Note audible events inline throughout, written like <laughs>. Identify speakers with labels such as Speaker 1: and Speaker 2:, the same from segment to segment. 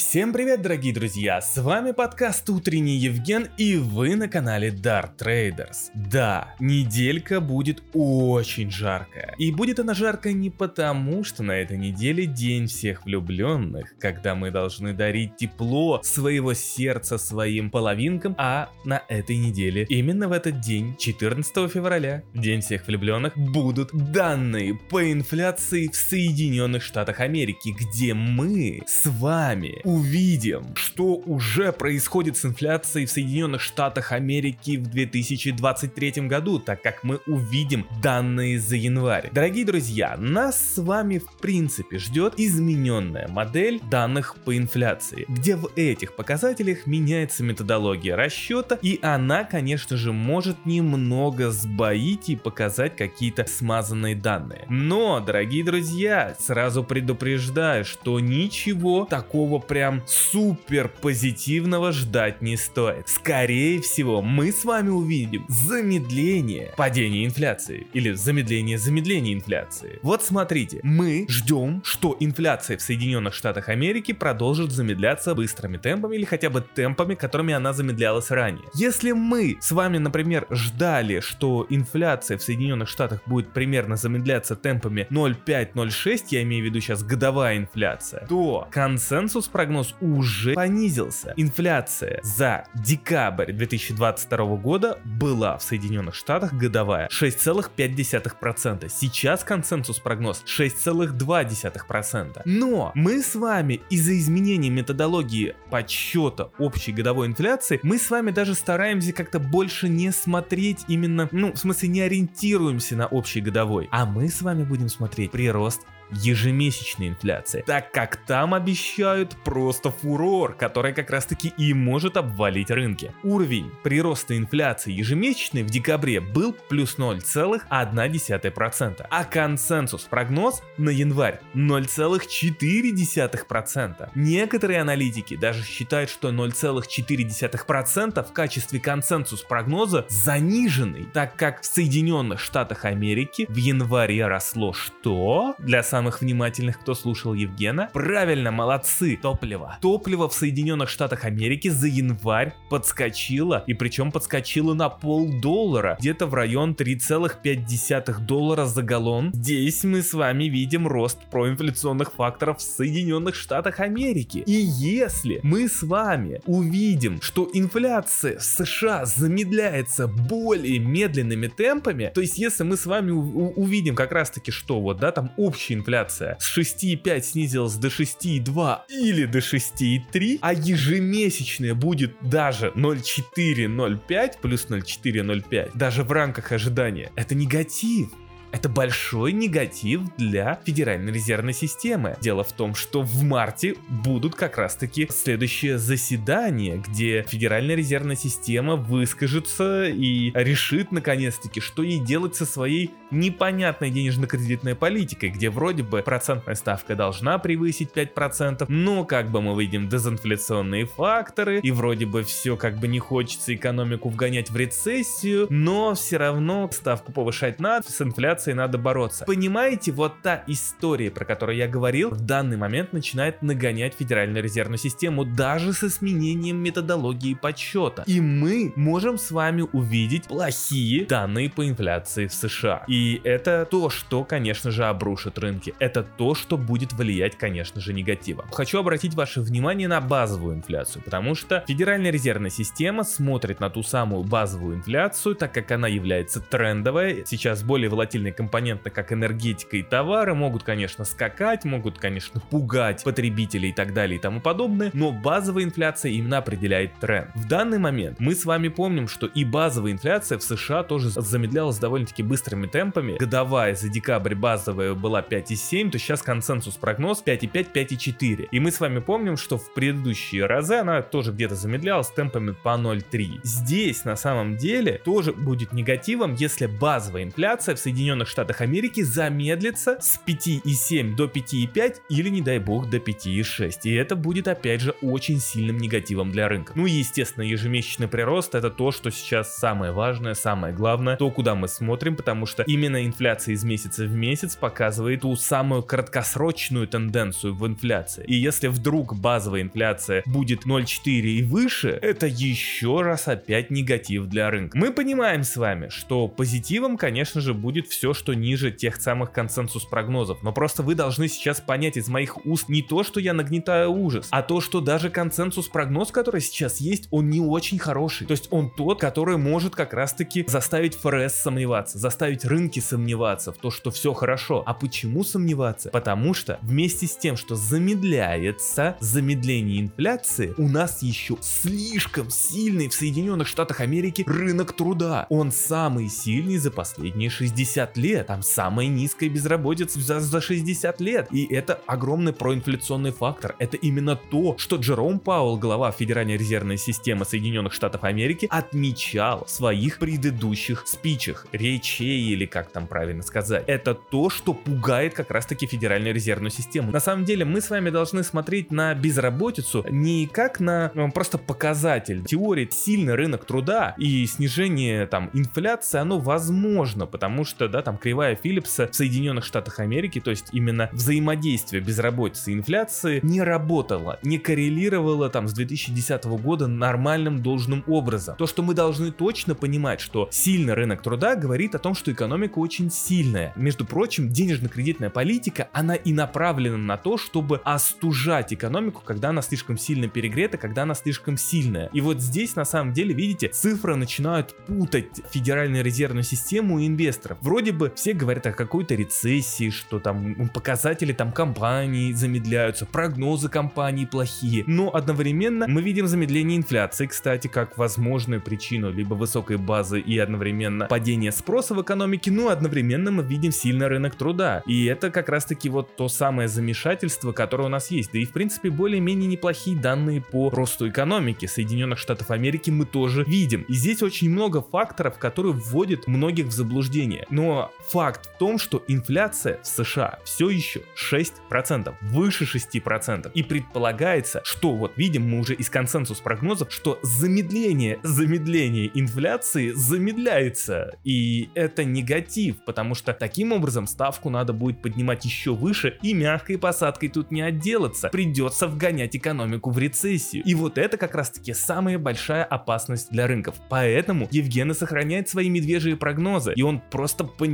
Speaker 1: всем привет, дорогие друзья! С вами подкаст Утренний Евген и вы на канале Dart Traders. Да, неделька будет очень жаркая. И будет она жаркая не потому, что на этой неделе День всех влюбленных, когда мы должны дарить тепло своего сердца своим половинкам, а на этой неделе, именно в этот день, 14 февраля, День всех влюбленных, будут данные по инфляции в Соединенных Штатах Америки, где мы с вами увидим, что уже происходит с инфляцией в Соединенных Штатах Америки в 2023 году, так как мы увидим данные за январь. Дорогие друзья, нас с вами в принципе ждет измененная модель данных по инфляции, где в этих показателях меняется методология расчета, и она, конечно же, может немного сбоить и показать какие-то смазанные данные. Но, дорогие друзья, сразу предупреждаю, что ничего такого прям супер позитивного ждать не стоит. Скорее всего, мы с вами увидим замедление падения инфляции или замедление замедления инфляции. Вот смотрите, мы ждем, что инфляция в Соединенных Штатах Америки продолжит замедляться быстрыми темпами или хотя бы темпами, которыми она замедлялась ранее. Если мы с вами, например, ждали, что инфляция в Соединенных Штатах будет примерно замедляться темпами 0,5-0,6, я имею в виду сейчас годовая инфляция, то консенсус прогноз уже понизился. Инфляция за декабрь 2022 года была в Соединенных Штатах годовая 6,5%. Сейчас консенсус прогноз 6,2%. Но мы с вами из-за изменения методологии подсчета общей годовой инфляции, мы с вами даже стараемся как-то больше не смотреть именно, ну, в смысле не ориентируемся на общий годовой, а мы с вами будем смотреть прирост ежемесячной инфляции, так как там обещают просто фурор, который как раз таки и может обвалить рынки. Уровень прироста инфляции ежемесячной в декабре был плюс 0,1%, а консенсус прогноз на январь 0,4%. Некоторые аналитики даже считают, что 0,4% в качестве консенсус прогноза заниженный, так как в Соединенных Штатах Америки в январе росло что? Для самых самых внимательных, кто слушал Евгена. Правильно, молодцы. Топливо. Топливо в Соединенных Штатах Америки за январь подскочило, и причем подскочило на полдоллара, где-то в район 3,5 доллара за галлон. Здесь мы с вами видим рост проинфляционных факторов в Соединенных Штатах Америки. И если мы с вами увидим, что инфляция в США замедляется более медленными темпами, то есть если мы с вами увидим как раз таки, что вот, да, там общая инфляция инфляция с 6,5 снизилась до 6,2 или до 6,3, а ежемесячная будет даже 0,4-0,5 плюс 0,4-0,5, даже в рамках ожидания, это негатив. Это большой негатив для Федеральной резервной системы. Дело в том, что в марте будут как раз-таки следующее заседание, где Федеральная резервная система выскажется и решит наконец-таки, что ей делать со своей непонятной денежно-кредитной политикой, где вроде бы процентная ставка должна превысить 5%, но как бы мы видим дезинфляционные факторы, и вроде бы все как бы не хочется экономику вгонять в рецессию, но все равно ставку повышать надо, с инфляцией инфляцией надо бороться. Понимаете, вот та история, про которую я говорил, в данный момент начинает нагонять Федеральную резервную систему даже со сменением методологии подсчета. И мы можем с вами увидеть плохие данные по инфляции в США. И это то, что, конечно же, обрушит рынки. Это то, что будет влиять, конечно же, негативом. Хочу обратить ваше внимание на базовую инфляцию, потому что Федеральная резервная система смотрит на ту самую базовую инфляцию, так как она является трендовой. Сейчас более волатильный отдельные компоненты, как энергетика и товары, могут, конечно, скакать, могут, конечно, пугать потребителей и так далее и тому подобное, но базовая инфляция именно определяет тренд. В данный момент мы с вами помним, что и базовая инфляция в США тоже замедлялась довольно-таки быстрыми темпами. Годовая за декабрь базовая была 5,7, то сейчас консенсус прогноз 5,5, 5,4. И мы с вами помним, что в предыдущие разы она тоже где-то замедлялась темпами по 0,3. Здесь на самом деле тоже будет негативом, если базовая инфляция в Соединенных Соединенных Штатах Америки замедлится с 5,7 до 5,5 или, не дай бог, до 5,6. И это будет, опять же, очень сильным негативом для рынка. Ну и, естественно, ежемесячный прирост это то, что сейчас самое важное, самое главное, то, куда мы смотрим, потому что именно инфляция из месяца в месяц показывает ту самую краткосрочную тенденцию в инфляции. И если вдруг базовая инфляция будет 0,4 и выше, это еще раз опять негатив для рынка. Мы понимаем с вами, что позитивом, конечно же, будет все, что ниже тех самых консенсус прогнозов. Но просто вы должны сейчас понять из моих уст не то, что я нагнетаю ужас, а то, что даже консенсус прогноз, который сейчас есть, он не очень хороший. То есть он тот, который может как раз таки заставить ФРС сомневаться, заставить рынки сомневаться в то, что все хорошо. А почему сомневаться? Потому что вместе с тем, что замедляется замедление инфляции, у нас еще слишком сильный в Соединенных Штатах Америки рынок труда. Он самый сильный за последние 60 лет. Там самая низкая безработица за, за 60 лет. И это огромный проинфляционный фактор. Это именно то, что Джером Пауэлл, глава Федеральной резервной системы Соединенных Штатов Америки, отмечал в своих предыдущих спичах, речей или как там правильно сказать. Это то, что пугает как раз таки Федеральную резервную систему. На самом деле мы с вами должны смотреть на безработицу не как на ну, просто показатель. Теории сильный рынок труда и снижение там инфляции, оно возможно, потому что, да, там кривая Филлипса в Соединенных Штатах Америки, то есть именно взаимодействие безработицы и инфляции не работало, не коррелировало там с 2010 года нормальным должным образом. То, что мы должны точно понимать, что сильный рынок труда говорит о том, что экономика очень сильная. Между прочим, денежно-кредитная политика, она и направлена на то, чтобы остужать экономику, когда она слишком сильно перегрета, когда она слишком сильная. И вот здесь на самом деле, видите, цифры начинают путать Федеральную резервную систему и инвесторов. Вроде бы все говорят о какой-то рецессии, что там показатели там компаний замедляются, прогнозы компаний плохие, но одновременно мы видим замедление инфляции, кстати, как возможную причину либо высокой базы и одновременно падение спроса в экономике, ну одновременно мы видим сильный рынок труда. И это как раз таки вот то самое замешательство, которое у нас есть. Да и в принципе более-менее неплохие данные по росту экономики Соединенных Штатов Америки мы тоже видим. И здесь очень много факторов, которые вводят многих в заблуждение. Но факт в том, что инфляция в США все еще 6%, выше 6%. И предполагается, что вот видим мы уже из консенсус прогнозов, что замедление, замедление инфляции замедляется. И это негатив, потому что таким образом ставку надо будет поднимать еще выше и мягкой посадкой тут не отделаться. Придется вгонять экономику в рецессию. И вот это как раз таки самая большая опасность для рынков. Поэтому Евгений сохраняет свои медвежьи прогнозы, и он просто понимает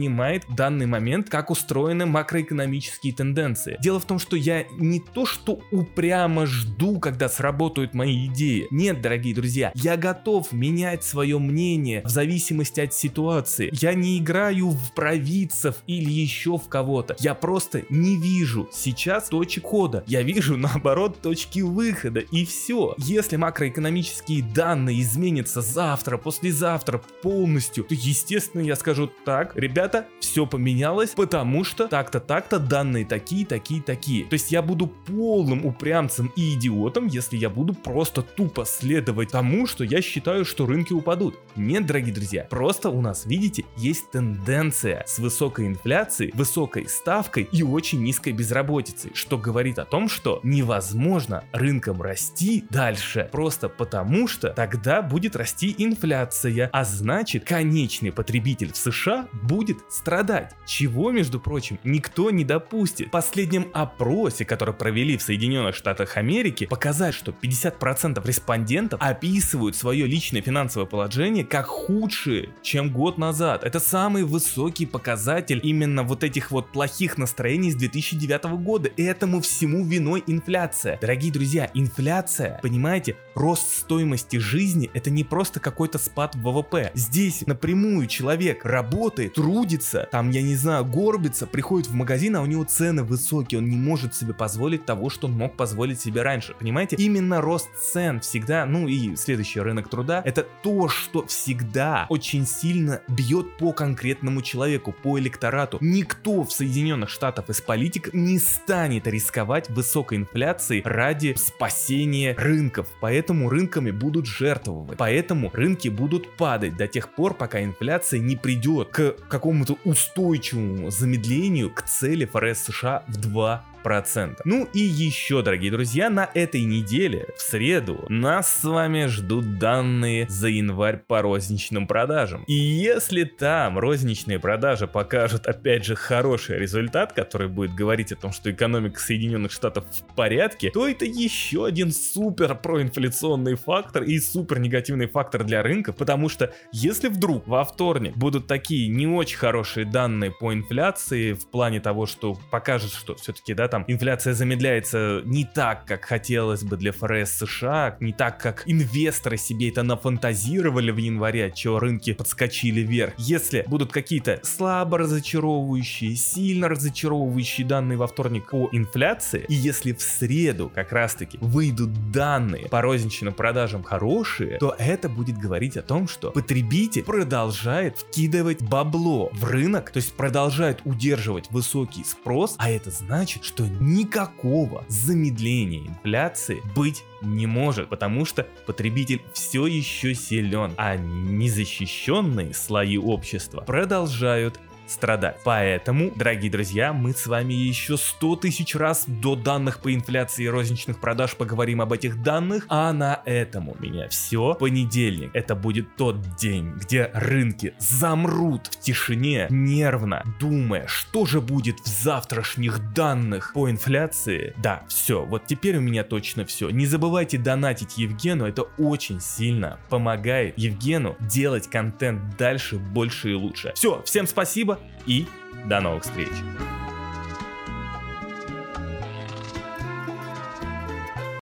Speaker 1: в данный момент, как устроены макроэкономические тенденции. Дело в том, что я не то что упрямо жду, когда сработают мои идеи. Нет, дорогие друзья, я готов менять свое мнение в зависимости от ситуации. Я не играю в провидцев или еще в кого-то. Я просто не вижу сейчас точек хода. Я вижу <laughs> наоборот точки выхода и все. Если макроэкономические данные изменятся завтра, послезавтра полностью, то естественно я скажу так, ребята, все поменялось, потому что так-то так-то данные такие, такие, такие. То есть я буду полным упрямцем и идиотом, если я буду просто тупо следовать тому, что я считаю, что рынки упадут. Нет, дорогие друзья, просто у нас, видите, есть тенденция с высокой инфляцией, высокой ставкой и очень низкой безработицей, что говорит о том, что невозможно рынкам расти дальше, просто потому что тогда будет расти инфляция, а значит конечный потребитель в США будет страдать, чего, между прочим, никто не допустит. В последнем опросе, который провели в Соединенных Штатах Америки, показать, что 50% респондентов описывают свое личное финансовое положение как худшее, чем год назад. Это самый высокий показатель именно вот этих вот плохих настроений с 2009 года. И этому всему виной инфляция. Дорогие друзья, инфляция, понимаете, рост стоимости жизни это не просто какой-то спад ВВП. Здесь напрямую человек работает, трудится, там, я не знаю, горбится, приходит в магазин, а у него цены высокие, он не может себе позволить того, что он мог позволить себе раньше. Понимаете? Именно рост цен всегда, ну и следующий рынок труда, это то, что всегда очень сильно бьет по конкретному человеку, по электорату. Никто в Соединенных Штатах из политиков не станет рисковать высокой инфляцией ради спасения рынков. Поэтому рынками будут жертвовать. Поэтому рынки будут падать до тех пор, пока инфляция не придет к какому какому-то устойчивому замедлению к цели ФРС США в 2 процента. Ну и еще, дорогие друзья, на этой неделе, в среду, нас с вами ждут данные за январь по розничным продажам. И если там розничные продажи покажут, опять же, хороший результат, который будет говорить о том, что экономика Соединенных Штатов в порядке, то это еще один супер проинфляционный фактор и супер негативный фактор для рынка, потому что если вдруг во вторник будут такие не очень хорошие данные по инфляции в плане того, что покажет, что все-таки, да, там инфляция замедляется не так, как хотелось бы для ФРС США, не так, как инвесторы себе это нафантазировали в январе, чего рынки подскочили вверх. Если будут какие-то слабо разочаровывающие, сильно разочаровывающие данные во вторник по инфляции, и если в среду как раз-таки выйдут данные по розничным продажам хорошие, то это будет говорить о том, что потребитель продолжает вкидывать бабло в рынок, то есть продолжает удерживать высокий спрос, а это значит, что никакого замедления инфляции быть не может, потому что потребитель все еще силен, а незащищенные слои общества продолжают страдать. Поэтому, дорогие друзья, мы с вами еще 100 тысяч раз до данных по инфляции и розничных продаж поговорим об этих данных, а на этом у меня все. Понедельник это будет тот день, где рынки замрут в тишине, нервно, думая, что же будет в завтрашних данных по инфляции. Да, все, вот теперь у меня точно все. Не забывайте донатить Евгену, это очень сильно помогает Евгену делать контент дальше, больше и лучше. Все, всем спасибо, и до новых встреч!